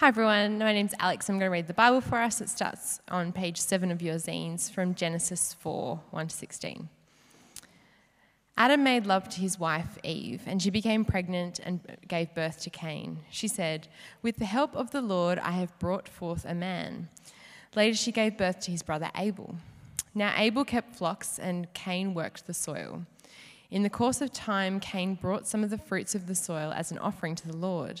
Hi everyone, my name's Alex. I'm going to read the Bible for us. It starts on page 7 of your zines from Genesis 4 1 to 16. Adam made love to his wife Eve, and she became pregnant and gave birth to Cain. She said, With the help of the Lord, I have brought forth a man. Later, she gave birth to his brother Abel. Now, Abel kept flocks, and Cain worked the soil. In the course of time, Cain brought some of the fruits of the soil as an offering to the Lord.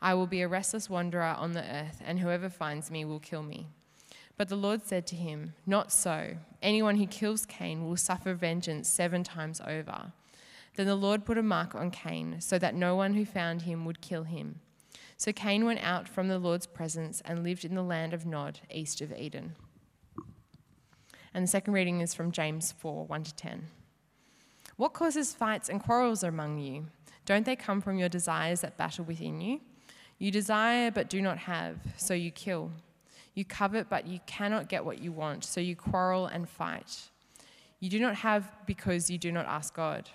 I will be a restless wanderer on the earth, and whoever finds me will kill me. But the Lord said to him, Not so. Anyone who kills Cain will suffer vengeance seven times over. Then the Lord put a mark on Cain, so that no one who found him would kill him. So Cain went out from the Lord's presence and lived in the land of Nod, east of Eden. And the second reading is from James 4 1 to 10. What causes fights and quarrels among you? Don't they come from your desires that battle within you? You desire but do not have, so you kill. You covet but you cannot get what you want, so you quarrel and fight. You do not have because you do not ask God.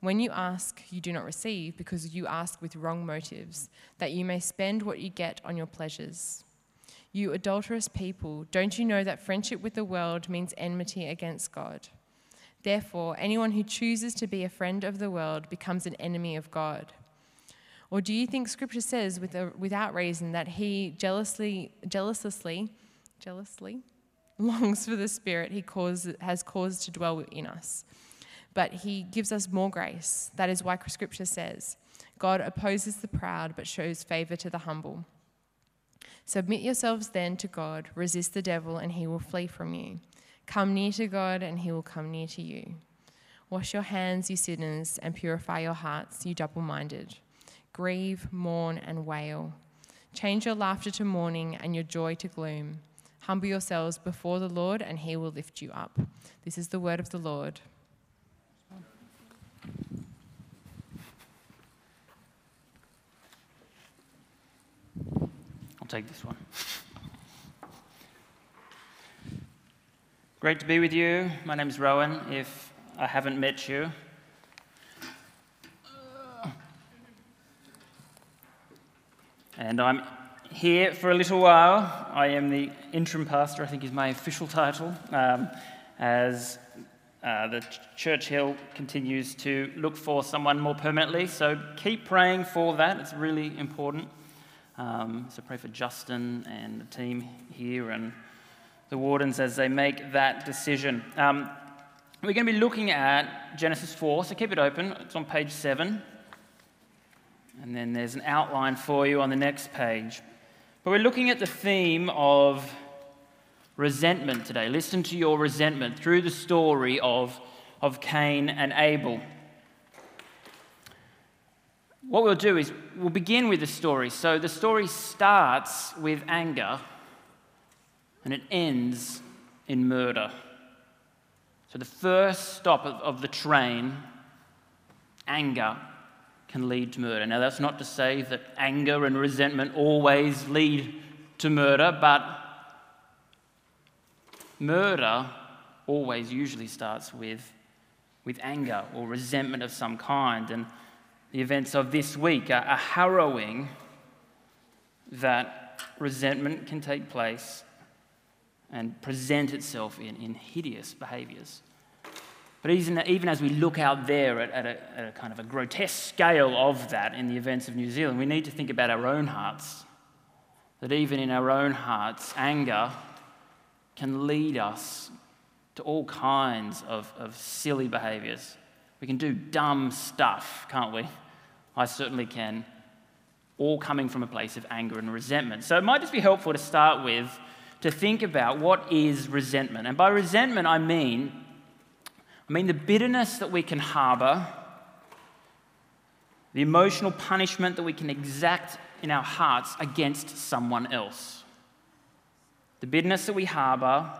When you ask, you do not receive because you ask with wrong motives, that you may spend what you get on your pleasures. You adulterous people, don't you know that friendship with the world means enmity against God? Therefore, anyone who chooses to be a friend of the world becomes an enemy of God. Or do you think Scripture says with a, without reason that He jealously, jealously, jealously longs for the Spirit He has caused to dwell in us? But He gives us more grace. That is why Scripture says, God opposes the proud but shows favor to the humble. Submit yourselves then to God, resist the devil, and he will flee from you. Come near to God, and he will come near to you. Wash your hands, you sinners, and purify your hearts, you double minded grieve, mourn, and wail. Change your laughter to mourning and your joy to gloom. Humble yourselves before the Lord, and he will lift you up. This is the word of the Lord. I'll take this one. Great to be with you. My name is Rowan. If I haven't met you, And I'm here for a little while. I am the interim pastor, I think is my official title, um, as uh, the Church Hill continues to look for someone more permanently. So keep praying for that, it's really important. Um, so pray for Justin and the team here and the wardens as they make that decision. Um, we're going to be looking at Genesis 4, so keep it open. It's on page 7. And then there's an outline for you on the next page. But we're looking at the theme of resentment today. Listen to your resentment through the story of, of Cain and Abel. What we'll do is we'll begin with the story. So the story starts with anger and it ends in murder. So the first stop of, of the train, anger, can lead to murder. Now, that's not to say that anger and resentment always lead to murder, but murder always usually starts with, with anger or resentment of some kind. And the events of this week are, are harrowing that resentment can take place and present itself in, in hideous behaviors. But even, as we look out there at, at, a, at a kind of a grotesque scale of that in the events of New Zealand, we need to think about our own hearts. That even in our own hearts, anger can lead us to all kinds of, of silly behaviors. We can do dumb stuff, can't we? I certainly can. All coming from a place of anger and resentment. So it might just be helpful to start with to think about what is resentment. And by resentment, I mean, I mean the bitterness that we can harbor, the emotional punishment that we can exact in our hearts against someone else. The bitterness that we harbor,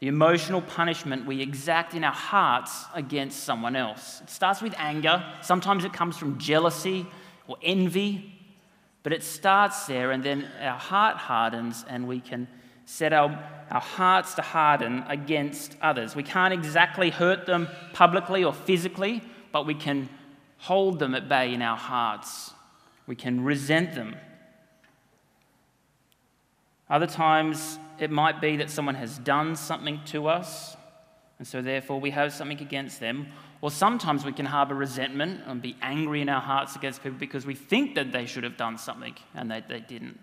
the emotional punishment we exact in our hearts against someone else. It starts with anger. Sometimes it comes from jealousy or envy, but it starts there, and then our heart hardens, and we can set our, our hearts to harden against others. We can't exactly hurt them publicly or physically, but we can hold them at bay in our hearts. We can resent them. Other times, it might be that someone has done something to us, and so therefore we have something against them. Or sometimes we can harbor resentment and be angry in our hearts against people because we think that they should have done something and they, they didn't.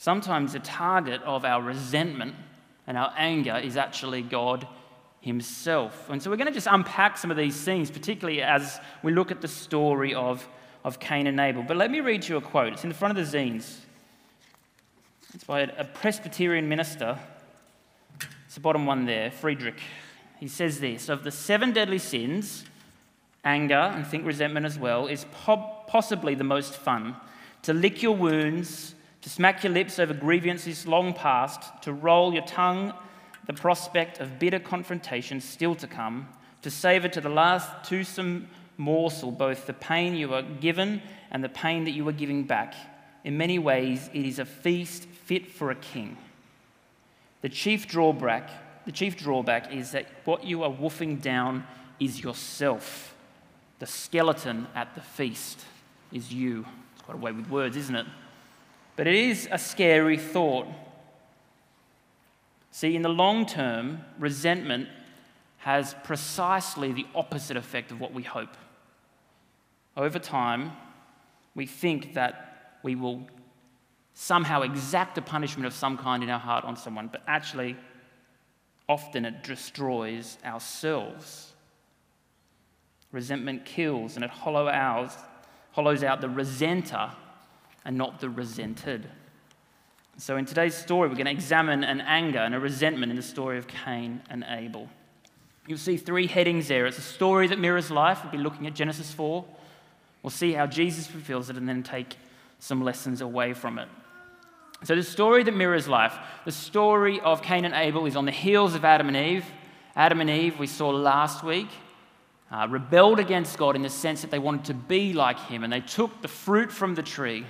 Sometimes the target of our resentment and our anger is actually God Himself. And so we're going to just unpack some of these things, particularly as we look at the story of, of Cain and Abel. But let me read you a quote. It's in the front of the zines. It's by a Presbyterian minister. It's the bottom one there, Friedrich. He says this Of the seven deadly sins, anger, and think resentment as well, is po- possibly the most fun. To lick your wounds, to smack your lips over grievances long past, to roll your tongue the prospect of bitter confrontation still to come, to savour to the last toothsome morsel both the pain you are given and the pain that you are giving back. In many ways, it is a feast fit for a king. The chief drawback, the chief drawback is that what you are wolfing down is yourself. The skeleton at the feast is you. It's quite a way with words, isn't it? But it is a scary thought. See, in the long term, resentment has precisely the opposite effect of what we hope. Over time, we think that we will somehow exact a punishment of some kind in our heart on someone, but actually, often it destroys ourselves. Resentment kills and it hollow hollows out the resenter and not the resented. So, in today's story, we're going to examine an anger and a resentment in the story of Cain and Abel. You'll see three headings there. It's a story that mirrors life. We'll be looking at Genesis 4. We'll see how Jesus fulfills it and then take some lessons away from it. So, the story that mirrors life, the story of Cain and Abel, is on the heels of Adam and Eve. Adam and Eve, we saw last week, uh, rebelled against God in the sense that they wanted to be like Him, and they took the fruit from the tree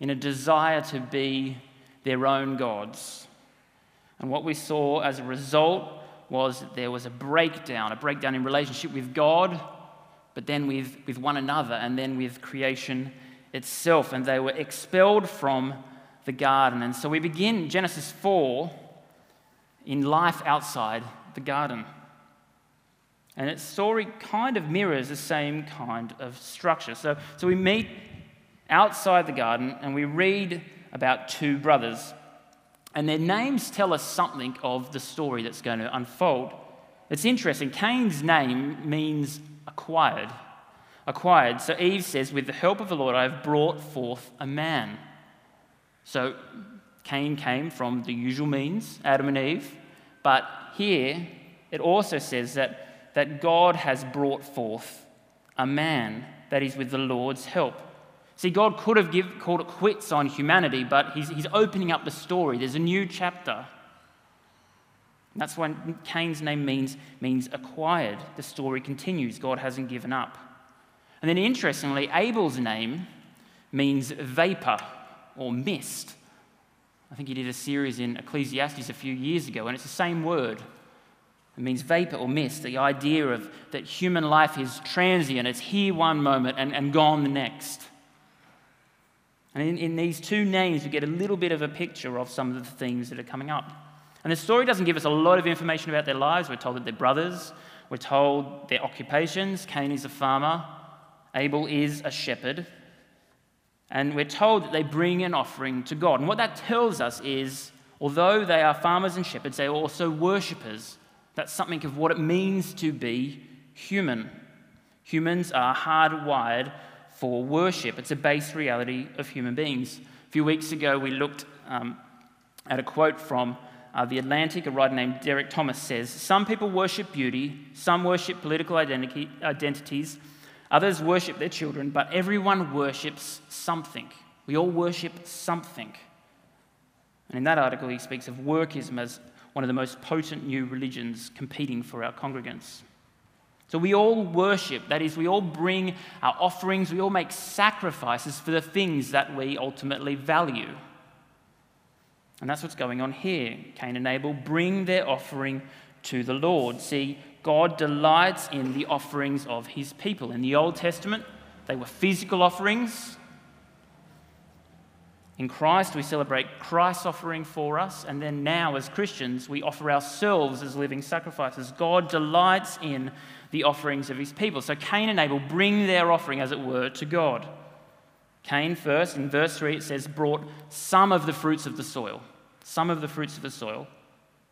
in a desire to be their own gods. And what we saw as a result was that there was a breakdown, a breakdown in relationship with God, but then with, with one another, and then with creation itself. And they were expelled from the garden. And so we begin Genesis 4 in life outside the garden. And its story kind of mirrors the same kind of structure. So, so we meet outside the garden and we read about two brothers. And their names tell us something of the story that's going to unfold. It's interesting. Cain's name means acquired. Acquired. So Eve says, With the help of the Lord, I have brought forth a man. So Cain came from the usual means, Adam and Eve. But here, it also says that, that God has brought forth a man that is with the Lord's help. See, God could have give, called it quits on humanity, but he's, he's opening up the story. There's a new chapter. That's why Cain's name means, means acquired. The story continues. God hasn't given up. And then, interestingly, Abel's name means vapor or mist. I think he did a series in Ecclesiastes a few years ago, and it's the same word. It means vapor or mist, the idea of that human life is transient. It's here one moment and, and gone the next. And in, in these two names, we get a little bit of a picture of some of the themes that are coming up. And the story doesn't give us a lot of information about their lives. We're told that they're brothers, we're told their occupations. Cain is a farmer, Abel is a shepherd. And we're told that they bring an offering to God. And what that tells us is, although they are farmers and shepherds, they are also worshippers. That's something of what it means to be human. Humans are hardwired for worship, it's a base reality of human beings. A few weeks ago, we looked um, at a quote from uh, The Atlantic. A writer named Derek Thompson says Some people worship beauty, some worship political identities, others worship their children, but everyone worships something. We all worship something. And in that article, he speaks of workism as one of the most potent new religions competing for our congregants. So we all worship, that is, we all bring our offerings, we all make sacrifices for the things that we ultimately value. And that's what's going on here. Cain and Abel bring their offering to the Lord. See, God delights in the offerings of his people. In the Old Testament, they were physical offerings. In Christ, we celebrate Christ's offering for us, and then now, as Christians, we offer ourselves as living sacrifices. God delights in the offerings of his people. So Cain and Abel bring their offering, as it were, to God. Cain first, in verse 3, it says, brought some of the fruits of the soil. Some of the fruits of the soil.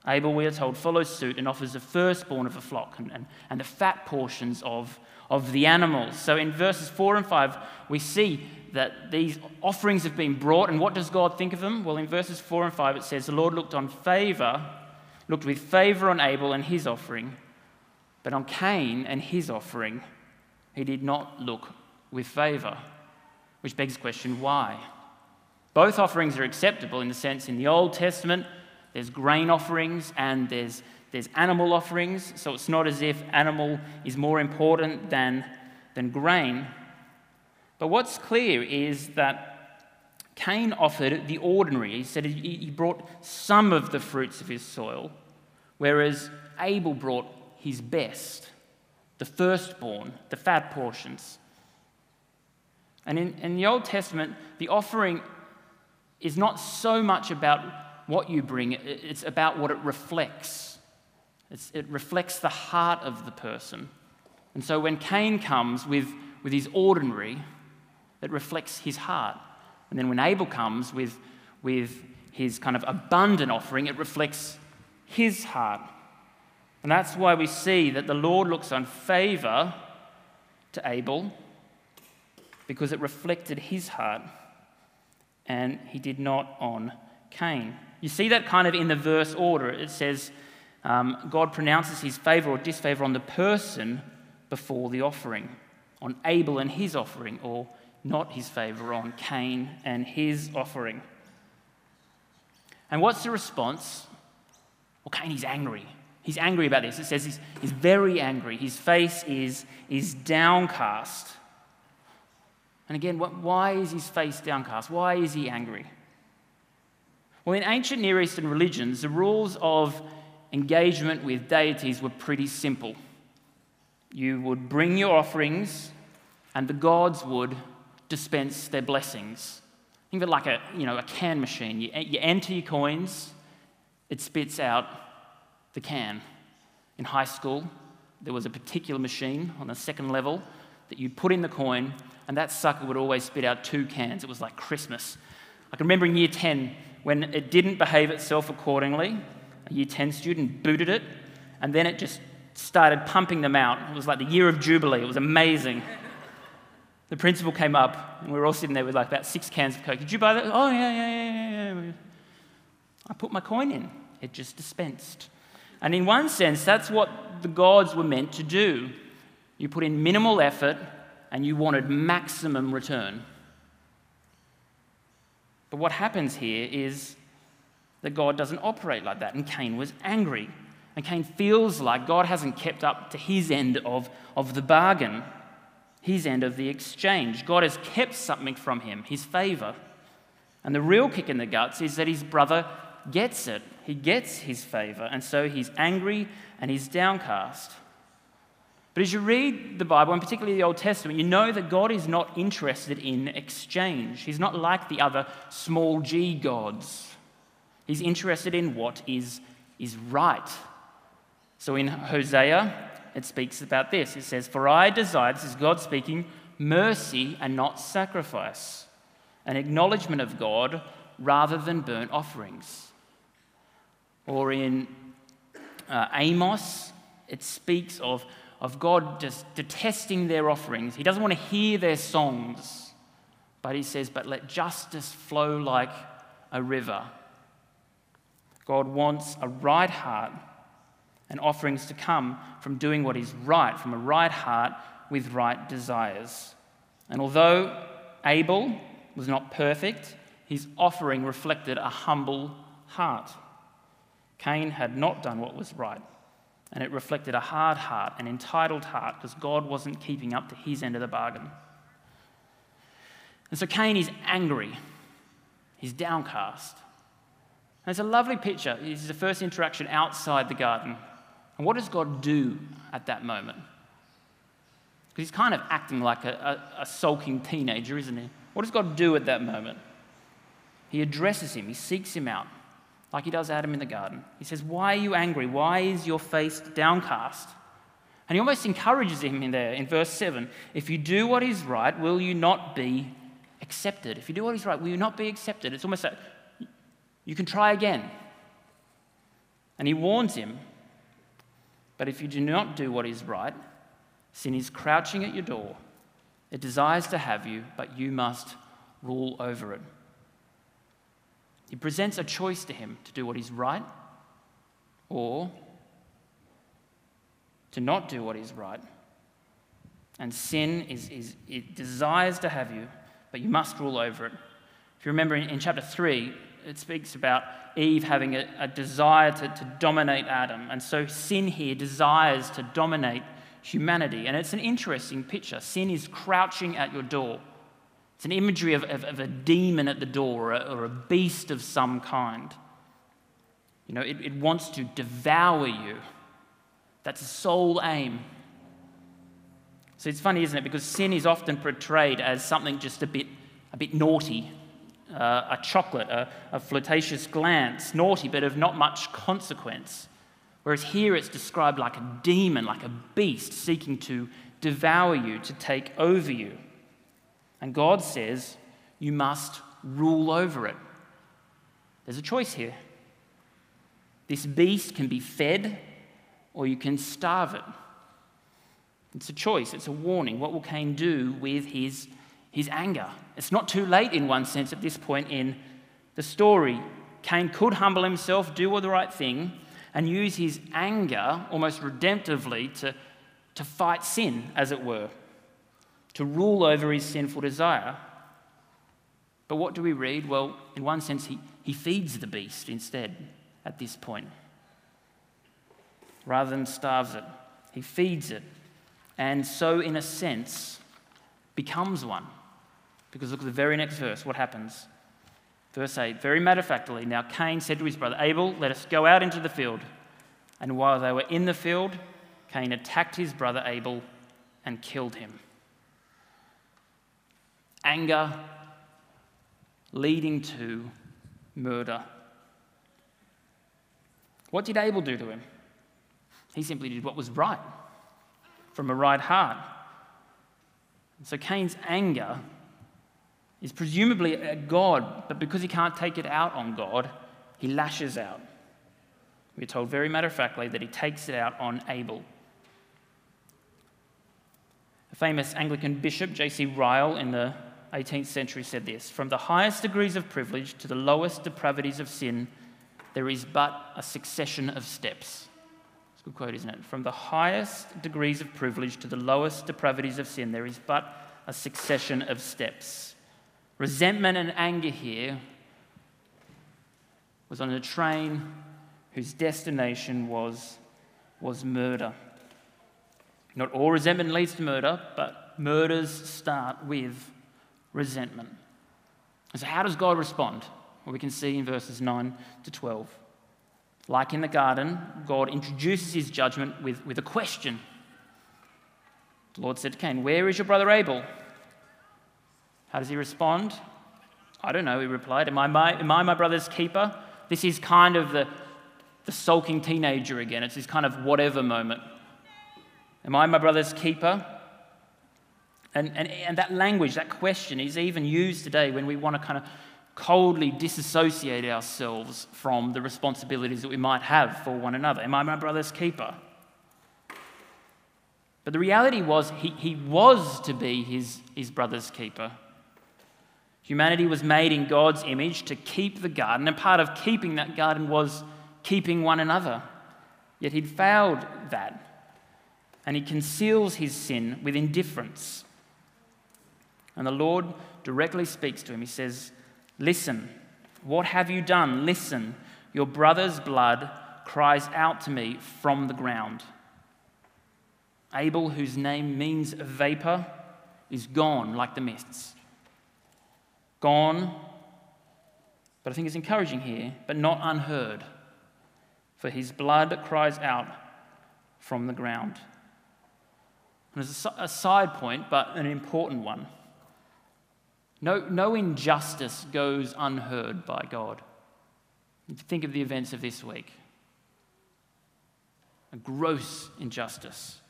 Abel, we are told, follows suit and offers the firstborn of the flock and, and, and the fat portions of, of the animals. So in verses 4 and 5, we see that these offerings have been brought, and what does God think of them? Well, in verses 4 and 5, it says, The Lord looked on favor, looked with favor on Abel and his offering, but on Cain and his offering, he did not look with favor. Which begs the question why? Both offerings are acceptable in the sense in the Old Testament, there's grain offerings and there's, there's animal offerings. So it's not as if animal is more important than, than grain. But what's clear is that Cain offered the ordinary. He said he brought some of the fruits of his soil, whereas Abel brought his best, the firstborn, the fat portions. And in, in the Old Testament, the offering is not so much about what you bring, it's about what it reflects. It's, it reflects the heart of the person. And so when Cain comes with, with his ordinary, it reflects his heart. And then when Abel comes with, with his kind of abundant offering, it reflects his heart. And that's why we see that the Lord looks on favor to Abel because it reflected his heart and he did not on Cain. You see that kind of in the verse order. It says um, God pronounces his favor or disfavor on the person before the offering, on Abel and his offering, or not his favor on Cain and his offering. And what's the response? Well, Cain is angry. He's angry about this. It says he's, he's very angry. His face is, is downcast. And again, what, why is his face downcast? Why is he angry? Well, in ancient Near Eastern religions, the rules of engagement with deities were pretty simple. You would bring your offerings, and the gods would dispense their blessings. Think of it like a, you know, a can machine. You, you enter your coins, it spits out the can. In high school, there was a particular machine on the second level that you'd put in the coin, and that sucker would always spit out two cans. It was like Christmas. I can remember in year 10 when it didn't behave itself accordingly, a year 10 student booted it, and then it just started pumping them out. It was like the year of Jubilee. It was amazing. The principal came up, and we were all sitting there with like about six cans of Coke. Did you buy that? Oh, yeah, yeah, yeah, yeah. yeah. I put my coin in, it just dispensed. And in one sense, that's what the gods were meant to do. You put in minimal effort and you wanted maximum return. But what happens here is that God doesn't operate like that, and Cain was angry. And Cain feels like God hasn't kept up to his end of, of the bargain, his end of the exchange. God has kept something from him, his favor. And the real kick in the guts is that his brother gets it. He gets his favor, and so he's angry and he's downcast. But as you read the Bible, and particularly the Old Testament, you know that God is not interested in exchange. He's not like the other small g gods. He's interested in what is, is right. So in Hosea, it speaks about this. It says, For I desire, this is God speaking, mercy and not sacrifice, an acknowledgement of God rather than burnt offerings. Or in uh, Amos, it speaks of, of God just detesting their offerings. He doesn't want to hear their songs, but he says, But let justice flow like a river. God wants a right heart and offerings to come from doing what is right, from a right heart with right desires. And although Abel was not perfect, his offering reflected a humble heart. Cain had not done what was right, and it reflected a hard heart, an entitled heart, because God wasn't keeping up to his end of the bargain. And so Cain is angry, he's downcast. And it's a lovely picture. It's the first interaction outside the garden. And what does God do at that moment? Because he's kind of acting like a, a, a, sulking teenager, isn't he? What does God do at that moment? He addresses him, he seeks him out like he does Adam in the garden. He says, Why are you angry? Why is your face downcast? And he almost encourages him in there in verse 7 If you do what is right, will you not be accepted? If you do what is right, will you not be accepted? It's almost like you can try again. And he warns him But if you do not do what is right, sin is crouching at your door. It desires to have you, but you must rule over it. He presents a choice to him to do what is right or to not do what is right. And sin is, is it desires to have you, but you must rule over it. If you remember in, in chapter 3, it speaks about Eve having a, a desire to, to dominate Adam. And so sin here desires to dominate humanity. And it's an interesting picture. Sin is crouching at your door. It's an imagery of, of, of a demon at the door or a, or a, beast of some kind. You know, it, it wants to devour you. That's a sole aim. So it's funny, isn't it? Because sin is often portrayed as something just a bit, a bit naughty, uh, a chocolate, a, a flirtatious glance, naughty, but of not much consequence. Whereas here it's described like a demon, like a beast seeking to devour you, to take over you. And God says, you must rule over it. There's a choice here. This beast can be fed or you can starve it. It's a choice, it's a warning. What will Cain do with his, his anger? It's not too late, in one sense, at this point in the story. Cain could humble himself, do all the right thing, and use his anger almost redemptively to, to fight sin, as it were to rule over his sinful desire. But what do we read? Well, in one sense, he, he feeds the beast instead at this point. Rather than starves it, he feeds it. And so, in a sense, becomes one. Because look at the very next verse. What happens? Verse 8 Very matter of factly, now Cain said to his brother Abel, Let us go out into the field. And while they were in the field, Cain attacked his brother Abel and killed him anger leading to murder. What did Abel do to him? He simply did what was right from a right heart. So Cain's anger is presumably at God, but because he can't take it out on God, he lashes out. We're told very matter of factly that he takes it out on Abel. A famous Anglican bishop, J.C. Ryle, in the 18th century said this From the highest degrees of privilege to the lowest depravities of sin, there is but a succession of steps. It's a good quote, isn't it? From the highest degrees of privilege to the lowest depravities of sin, there is but a succession of steps. Resentment and anger here was on a train whose destination was, was murder. Not all resentment leads to murder, but murders start with resentment. And so, how does God respond? Well, we can see in verses 9 to 12. Like in the garden, God introduces his judgment with, with a question The Lord said to Cain, Where is your brother Abel? How does he respond? I don't know, he replied. Am I my, am I my brother's keeper? This is kind of the, the sulking teenager again. It's this kind of whatever moment. Am I my brother's keeper? And, and, and that language, that question, is even used today when we want to kind of coldly disassociate ourselves from the responsibilities that we might have for one another. Am I my brother's keeper? But the reality was, he, he was to be his, his brother's keeper. Humanity was made in God's image to keep the garden, and part of keeping that garden was keeping one another. Yet he'd failed that, and he conceals his sin with indifference. And the Lord directly speaks to him. He says, Listen, what have you done? Listen, your brother's blood cries out to me from the ground. Abel, whose name means vapor, is gone like the mists. Gone, but I think it's encouraging here, but not unheard. For his blood cries out from the ground. And as a side point, but an important one, no, no injustice goes unheard by God. Think of the events of this week a gross injustice.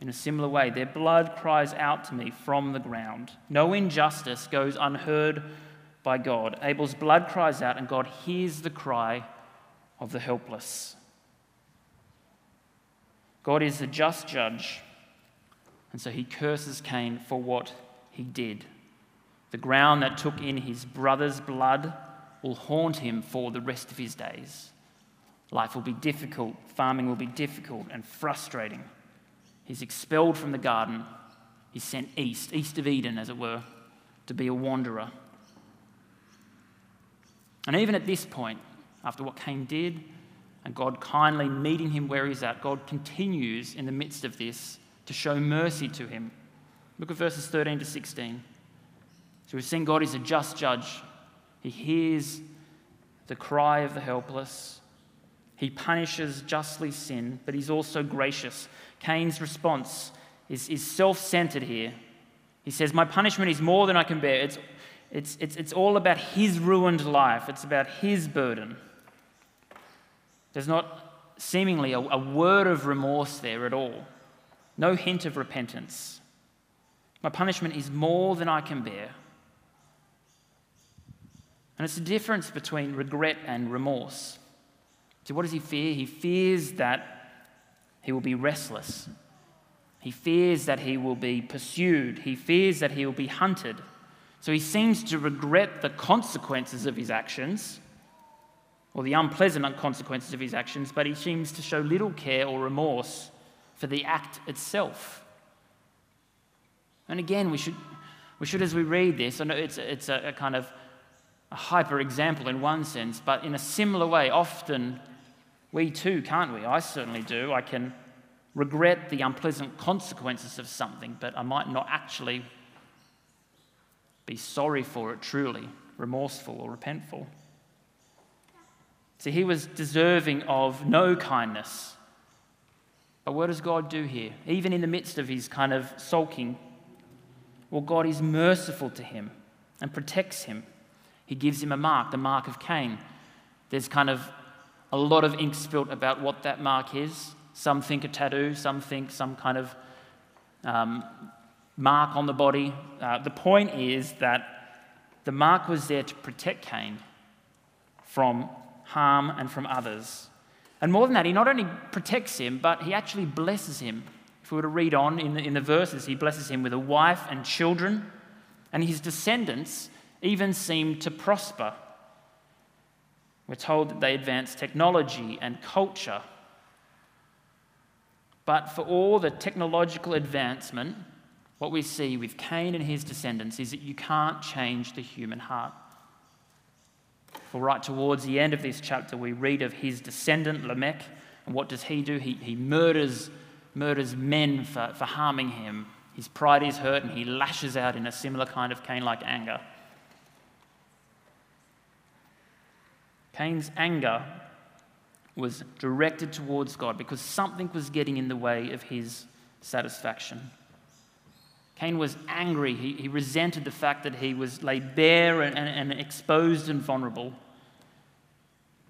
In a similar way, their blood cries out to me from the ground. No injustice goes unheard by God. Abel's blood cries out, and God hears the cry of the helpless. God is a just judge, and so he curses Cain for what he did. The ground that took in his brother's blood will haunt him for the rest of his days. Life will be difficult, farming will be difficult and frustrating. He's expelled from the garden, he's sent east, east of Eden, as it were, to be a wanderer. And even at this point, after what Cain did, and God kindly meeting him where he's at, God continues in the midst of this to show mercy to him Look at verses 13 to 16. So we've seen God is a just judge. He hears the cry of the helpless. He punishes justly sin, but he's also gracious. Cain's response is, is self centered here. He says, My punishment is more than I can bear. It's, it's, it's, it's all about his ruined life, it's about his burden. There's not seemingly a, a word of remorse there at all, no hint of repentance. My punishment is more than I can bear. And it's the difference between regret and remorse. So, what does he fear? He fears that he will be restless. He fears that he will be pursued. He fears that he will be hunted. So, he seems to regret the consequences of his actions, or the unpleasant consequences of his actions, but he seems to show little care or remorse for the act itself. And again, we should, we should as we read this, I know it's, it's a, a kind of a hyper example in one sense, but in a similar way, often we too, can't we? I certainly do. I can regret the unpleasant consequences of something, but I might not actually be sorry for it truly, remorseful or repentful. See, he was deserving of no kindness. But what does God do here? Even in the midst of his kind of sulking well, God is merciful to him and protects him. He gives him a mark, the mark of Cain. There's kind of a lot of ink spilt about what that mark is. Some think a tattoo, some think some kind of um, mark on the body. Uh, the point is that the mark was there to protect Cain from harm and from others. And more than that, he not only protects him, but he actually blesses him we were to read on in the, in the verses, he blesses him with a wife and children, and his descendants even seem to prosper. We're told that they advance technology and culture. But for all the technological advancement, what we see with Cain and his descendants is that you can't change the human heart. For right towards the end of this chapter, we read of his descendant Lamech, and what does he do? He, he murders murders men for, for harming him. His pride is hurt and he lashes out in a similar kind of Cain like anger. Cain's anger was directed towards God because something was getting in the way of his satisfaction. Cain was angry. He, he resented the fact that he was laid bare and, and, and exposed and vulnerable.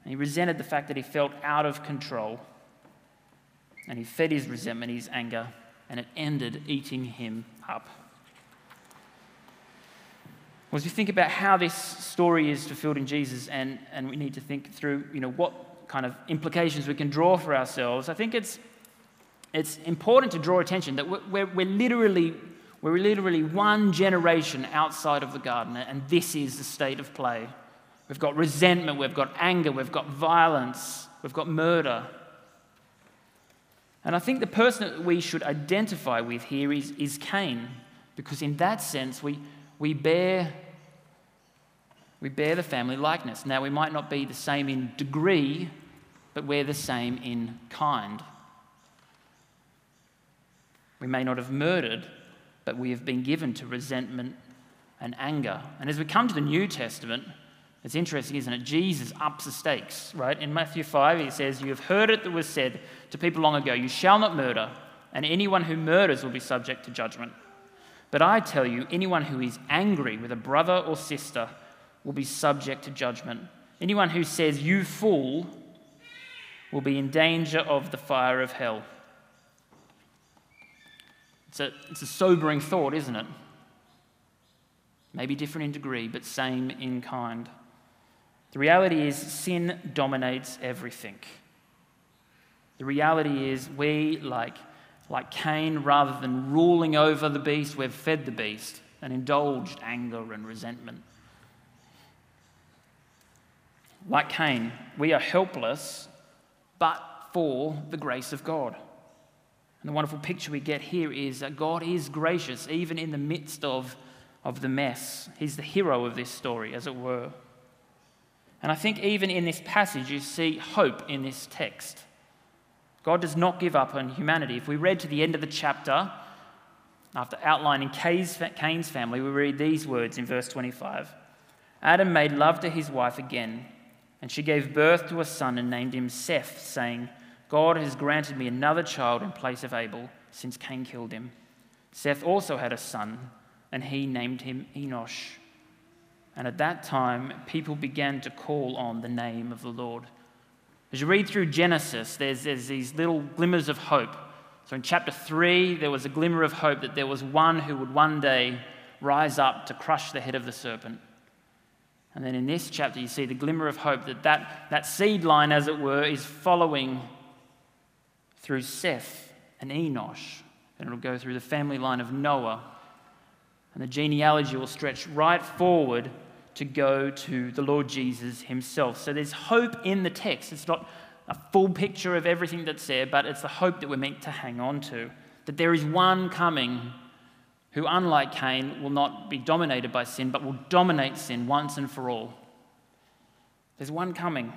And he resented the fact that he felt out of control. And he fed his resentment, his anger, and it ended eating him up. Well, as we think about how this story is fulfilled in Jesus, and, and we need to think through, you know, what kind of implications we can draw for ourselves, I think it's, it's important to draw attention that we're, we're, literally, we're literally one generation outside of the garden, and this is the state of play. We've got resentment, we've got anger, we've got violence, we've got murder. And I think the person that we should identify with here is, is Cain, because in that sense, we, we, bear, we bear the family likeness. Now, we might not be the same in degree, but we're the same in kind. We may not have murdered, but we have been given to resentment and anger. And as we come to the New Testament, it's interesting, isn't it? Jesus ups the stakes, right? In Matthew 5, he says, You have heard it that was said to people long ago, You shall not murder, and anyone who murders will be subject to judgment. But I tell you, anyone who is angry with a brother or sister will be subject to judgment. Anyone who says, You fool, will be in danger of the fire of hell. It's a, it's a sobering thought, isn't it? Maybe different in degree, but same in kind. The reality is, sin dominates everything. The reality is, we, like, like Cain, rather than ruling over the beast, we've fed the beast and indulged anger and resentment. Like Cain, we are helpless, but for the grace of God. And the wonderful picture we get here is that God is gracious, even in the midst of, of the mess. He's the hero of this story, as it were. And I think even in this passage, you see hope in this text. God does not give up on humanity. If we read to the end of the chapter, after outlining Cain's family, we read these words in verse 25 Adam made love to his wife again, and she gave birth to a son and named him Seth, saying, God has granted me another child in place of Abel, since Cain killed him. Seth also had a son, and he named him Enosh. And at that time, people began to call on the name of the Lord. As you read through Genesis, there's, there's these little glimmers of hope. So in chapter 3, there was a glimmer of hope that there was one who would one day rise up to crush the head of the serpent. And then in this chapter, you see the glimmer of hope that that, that seed line, as it were, is following through Seth and Enosh. And it'll go through the family line of Noah and the genealogy will stretch right forward to go to the Lord Jesus himself. So there's hope in the text. It's not a full picture of everything that's there, but it's the hope that we're meant to hang on to. That there is one coming who, unlike Cain, will not be dominated by sin, but will dominate sin once and for all. There's one coming.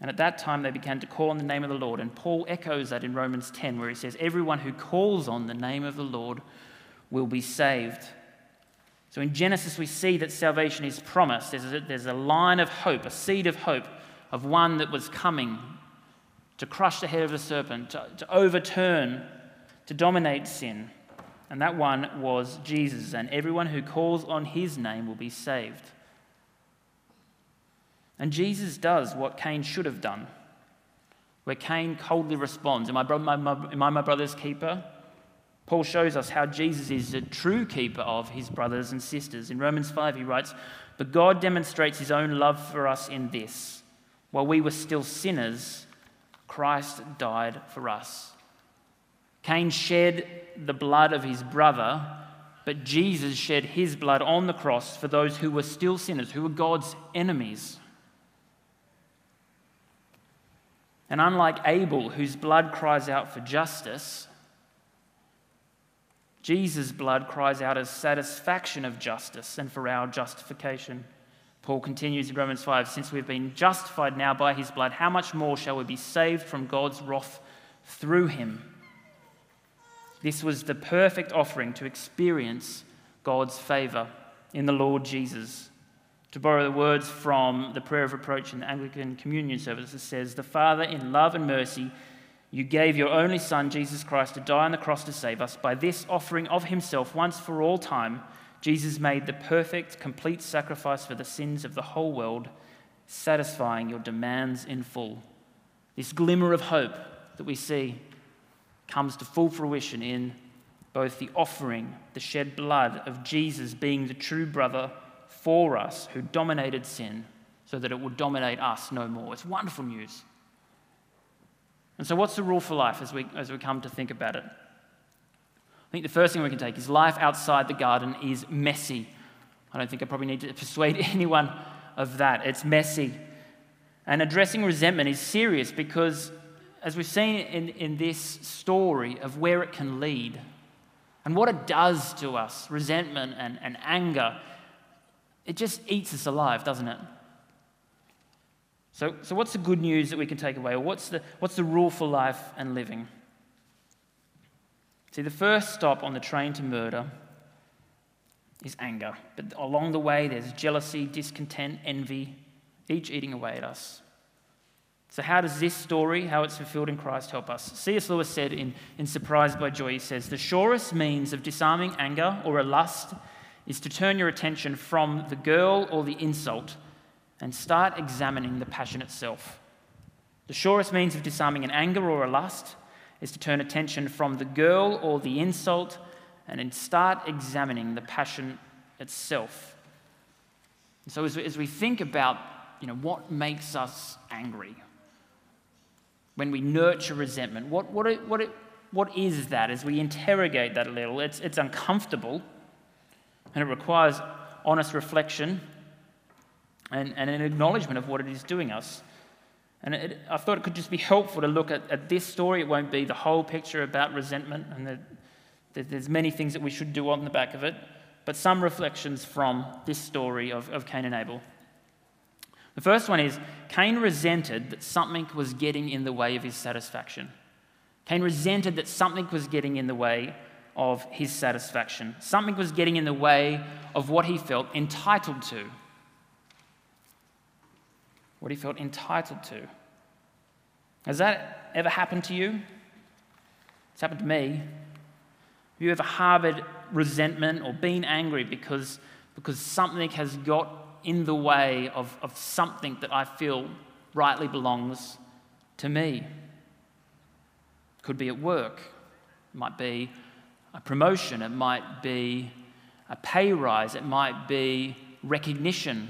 And at that time, they began to call on the name of the Lord. And Paul echoes that in Romans 10, where he says, Everyone who calls on the name of the Lord will be saved. So in Genesis, we see that salvation is promised. There's a, there's a line of hope, a seed of hope of one that was coming to crush the head of the serpent, to, to overturn, to dominate sin. And that one was Jesus. And everyone who calls on his name will be saved. And Jesus does what Cain should have done, where Cain coldly responds Am I, my, my, am I my brother's keeper? Paul shows us how Jesus is a true keeper of his brothers and sisters. In Romans 5, he writes, But God demonstrates his own love for us in this while we were still sinners, Christ died for us. Cain shed the blood of his brother, but Jesus shed his blood on the cross for those who were still sinners, who were God's enemies. And unlike Abel, whose blood cries out for justice, Jesus' blood cries out as satisfaction of justice and for our justification. Paul continues in Romans 5 Since we've been justified now by his blood, how much more shall we be saved from God's wrath through him? This was the perfect offering to experience God's favor in the Lord Jesus. To borrow the words from the prayer of approach in the Anglican communion service, it says, The Father, in love and mercy, You gave your only Son, Jesus Christ, to die on the cross to save us. By this offering of himself once for all time, Jesus made the perfect, complete sacrifice for the sins of the whole world, satisfying your demands in full. This glimmer of hope that we see comes to full fruition in both the offering, the shed blood of Jesus being the true brother for us who dominated sin so that it would dominate us no more. It's wonderful news. And so, what's the rule for life as we, as we come to think about it? I think the first thing we can take is life outside the garden is messy. I don't think I probably need to persuade anyone of that. It's messy. And addressing resentment is serious because, as we've seen in, in this story of where it can lead and what it does to us, resentment and, and anger, it just eats us alive, doesn't it? So, so, what's the good news that we can take away? Or what's the, what's the rule for life and living? See, the first stop on the train to murder is anger. But along the way, there's jealousy, discontent, envy, each eating away at us. So, how does this story, how it's fulfilled in Christ, help us? C.S. Lewis said in, in Surprised by Joy, he says, The surest means of disarming anger or a lust is to turn your attention from the girl or the insult and start examining the passion itself. The surest means of disarming an anger or a lust is to turn attention from the girl or the insult and start examining the passion itself. And so, as we, as we think about you know, what makes us angry, when we nurture resentment, what, what, it, what, it, what is that as we interrogate that a little? It's, it's uncomfortable and it requires honest reflection and, and an acknowledgement of what it is doing us. And it, I thought it could just be helpful to look at, at, this story. It won't be the whole picture about resentment, and the, the, there's many things that we should do on the back of it, but some reflections from this story of, of Cain and Abel. The first one is Cain resented that something was getting in the way of his satisfaction. Cain resented that something was getting in the way of his satisfaction. Something was getting in the way of what he felt entitled to what he felt entitled to. Has that ever happened to you? It's happened to me. Have you ever harbored resentment or been angry because, because something has got in the way of, of something that I feel rightly belongs to me? Could be at work, it might be a promotion, it might be a pay rise, it might be recognition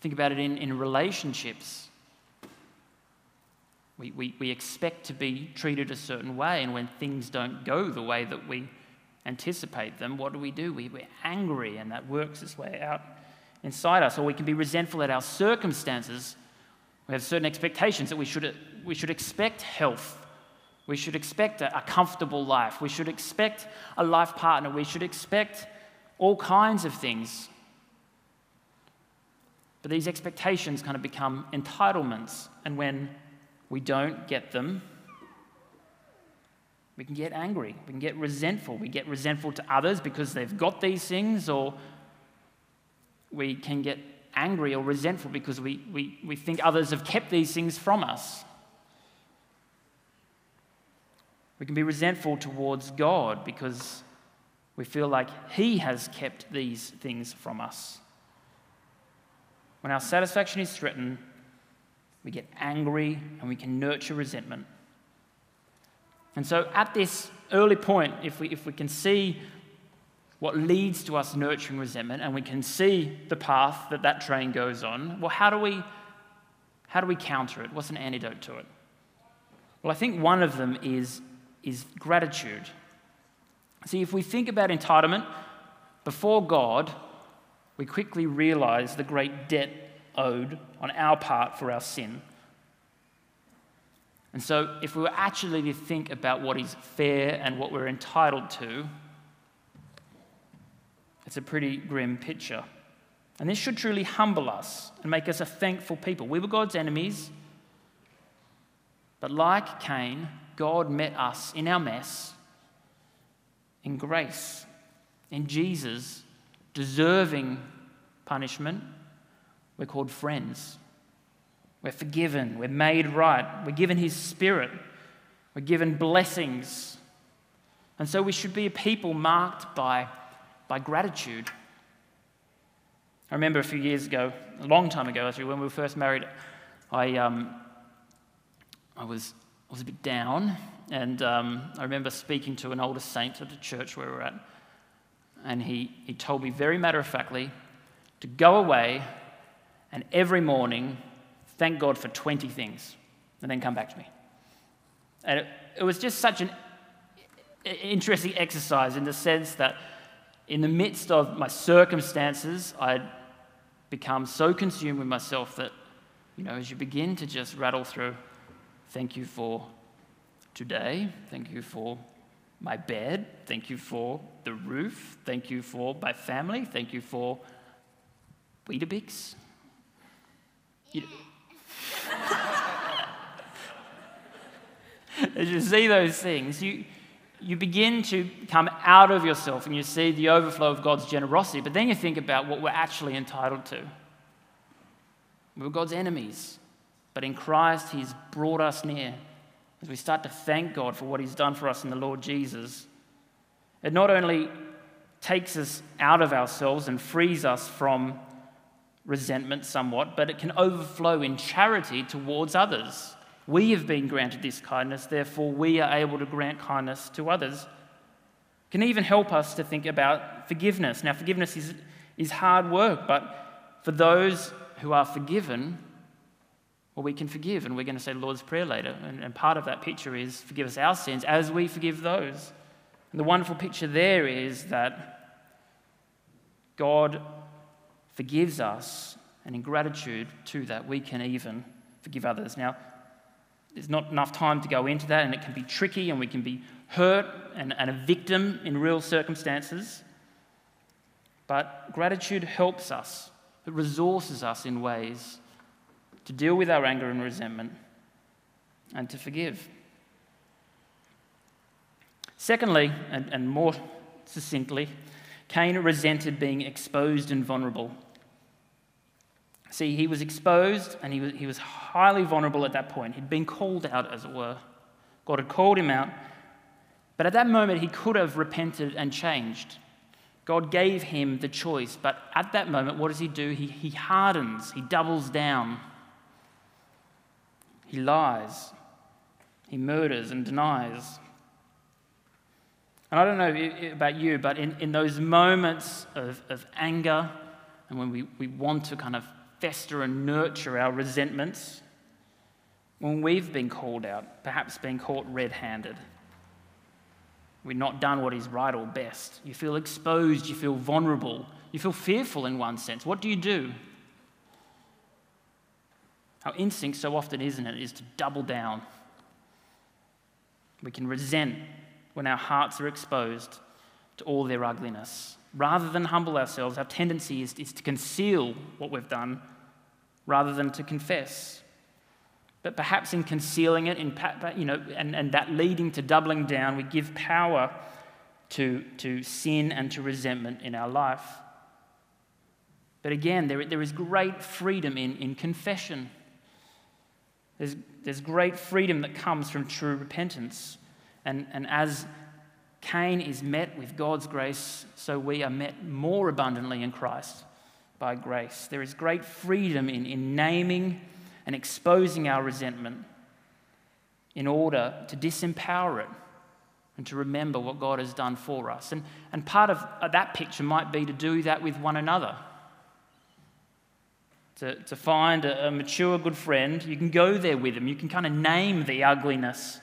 Think about it in, in relationships. We, we, we expect to be treated a certain way, and when things don't go the way that we anticipate them, what do we do? We, we're angry, and that works its way out inside us. Or we can be resentful at our circumstances. We have certain expectations that we should, we should expect health. We should expect a, a comfortable life. We should expect a life partner. We should expect all kinds of things. But these expectations kind of become entitlements. And when we don't get them, we can get angry. We can get resentful. We get resentful to others because they've got these things, or we can get angry or resentful because we, we, we think others have kept these things from us. We can be resentful towards God because we feel like He has kept these things from us. When our satisfaction is threatened, we get angry and we can nurture resentment. And so, at this early point, if we, if we can see what leads to us nurturing resentment and we can see the path that that train goes on, well, how do we, how do we counter it? What's an antidote to it? Well, I think one of them is, is gratitude. See, if we think about entitlement, before God, we quickly realize the great debt owed on our part for our sin. And so, if we were actually to think about what is fair and what we're entitled to, it's a pretty grim picture. And this should truly humble us and make us a thankful people. We were God's enemies, but like Cain, God met us in our mess in grace. In Jesus, deserving punishment, we're called friends. We're forgiven. We're made right. We're given His Spirit. We're given blessings. And so we should be a people marked by, by gratitude. I remember a few years ago, a long time ago, actually, when we were first married, I, um, I, was, I was a bit down. And um, I remember speaking to an older saint at the church where we were at. And he, he told me very matter of factly to go away and every morning thank God for 20 things and then come back to me. And it, it was just such an interesting exercise in the sense that in the midst of my circumstances, I'd become so consumed with myself that, you know, as you begin to just rattle through, thank you for today, thank you for my bed, thank you for the roof, thank you for my family, thank you for Weetabix. You, as you see those things, you, you begin to come out of yourself and you see the overflow of God's generosity, but then you think about what we're actually entitled to. We're God's enemies, but in Christ, He's brought us near. As we start to thank God for what He's done for us in the Lord Jesus, it not only takes us out of ourselves and frees us from resentment somewhat, but it can overflow in charity towards others. We have been granted this kindness, therefore, we are able to grant kindness to others. It can even help us to think about forgiveness. Now, forgiveness is, is hard work, but for those who are forgiven, well, we can forgive, and we're going to say the Lord's Prayer later. And, and part of that picture is forgive us our sins as we forgive those. And the wonderful picture there is that God forgives us, and in gratitude to that, we can even forgive others. Now, there's not enough time to go into that, and it can be tricky, and we can be hurt and, and a victim in real circumstances. But gratitude helps us, it resources us in ways to deal with our anger and resentment and to forgive. Secondly, and, and more succinctly, Cain resented being exposed and vulnerable. See, he was exposed and he was, he was highly vulnerable at that point. He'd been called out, as it were. God had called him out. But at that moment, he could have repented and changed. God gave him the choice. But at that moment, what does he do? He, he hardens, he doubles down, he lies, he murders and denies. And I don't know about you, but in, in those moments of, of anger and when we, we want to kind of fester and nurture our resentments when we've been called out, perhaps been caught red handed. We've not done what is right or best. You feel exposed, you feel vulnerable, you feel fearful in one sense. What do you do? Our instinct, so often, isn't it, is to double down. We can resent when our hearts are exposed to all their ugliness. Rather than humble ourselves, our tendency is, is to conceal what we've done rather than to confess. But perhaps in concealing it, in, you know, and, and that leading to doubling down, we give power to, to sin and to resentment in our life. But again, there, there is great freedom in, in confession. There's, there's great freedom that comes from true repentance. And, and as Cain is met with God's grace, so we are met more abundantly in Christ by grace. There is great freedom in, in naming and exposing our resentment in order to disempower it and to remember what God has done for us. And, and part of uh, that picture might be to do that with one another. To, to find a, a mature, good friend, you can go there with them. You can kind of name the ugliness,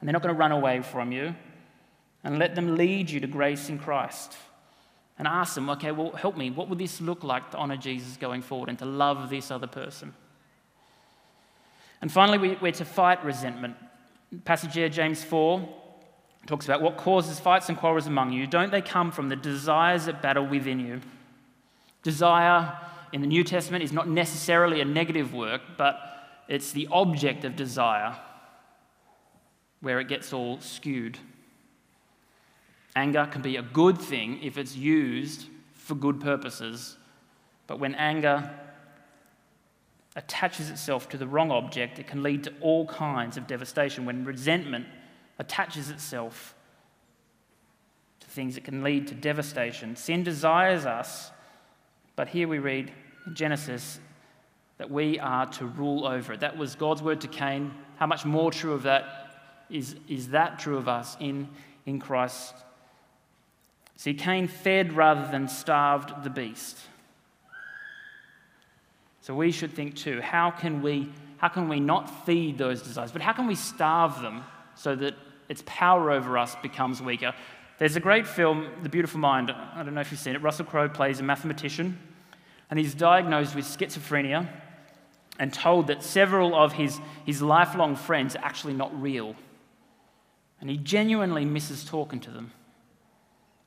and they're not going to run away from you and let them lead you to grace in Christ. And ask them, okay, well, help me. What would this look like to honor Jesus going forward and to love this other person? And finally, we're to fight resentment. Passage here, James 4, talks about what causes fights and quarrels among you. Don't they come from the desires that battle within you? Desire in the New Testament is not necessarily a negative work, but it's the object of desire where it gets all skewed. Anger can be a good thing if it's used for good purposes, but when anger attaches itself to the wrong object, it can lead to all kinds of devastation. When resentment attaches itself to things, it can lead to devastation. Sin desires us, but here we read in Genesis that we are to rule over it. That was God's word to Cain. How much more true of that is, is that true of us in, in Christ? See, Cain fed rather than starved the beast. So we should think too how can we, how can we not feed those desires, but how can we starve them so that its power over us becomes weaker? There's a great film, The Beautiful Mind. I don't know if you've seen it. Russell Crowe plays a mathematician, and he's diagnosed with schizophrenia and told that several of his, his lifelong friends are actually not real. And he genuinely misses talking to them.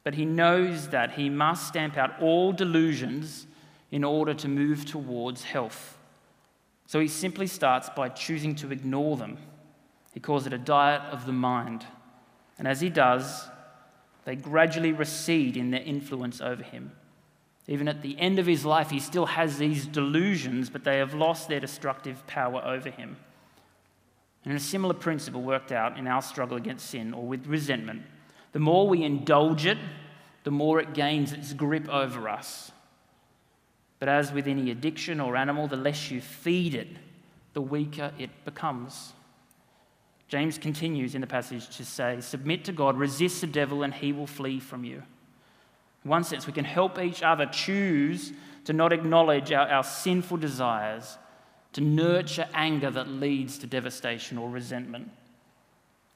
But he knows that he must stamp out all delusions in order to move towards health. So he simply starts by choosing to ignore them. He calls it a diet of the mind. And as he does, they gradually recede in their influence over him. Even at the end of his life, he still has these delusions, but they have lost their destructive power over him. And a similar principle worked out in our struggle against sin or with resentment. The more we indulge it, the more it gains its grip over us. But as with any addiction or animal, the less you feed it, the weaker it becomes. James continues in the passage to say, Submit to God, resist the devil, and he will flee from you. One sense, we can help each other choose to not acknowledge our, our sinful desires, to nurture anger that leads to devastation or resentment,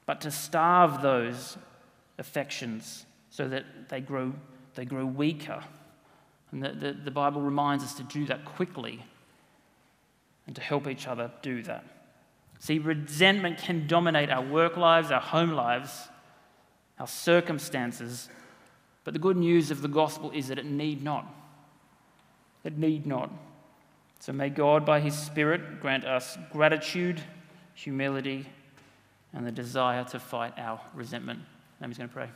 but to starve those affections so that they grow, they grow weaker and the, the, the Bible reminds us to do that quickly and to help each other do that. See, resentment can dominate our work lives, our home lives, our circumstances, but the good news of the gospel is that it need not. It need not. So may God, by His Spirit, grant us gratitude, humility, and the desire to fight our resentment. I'm just going to pray.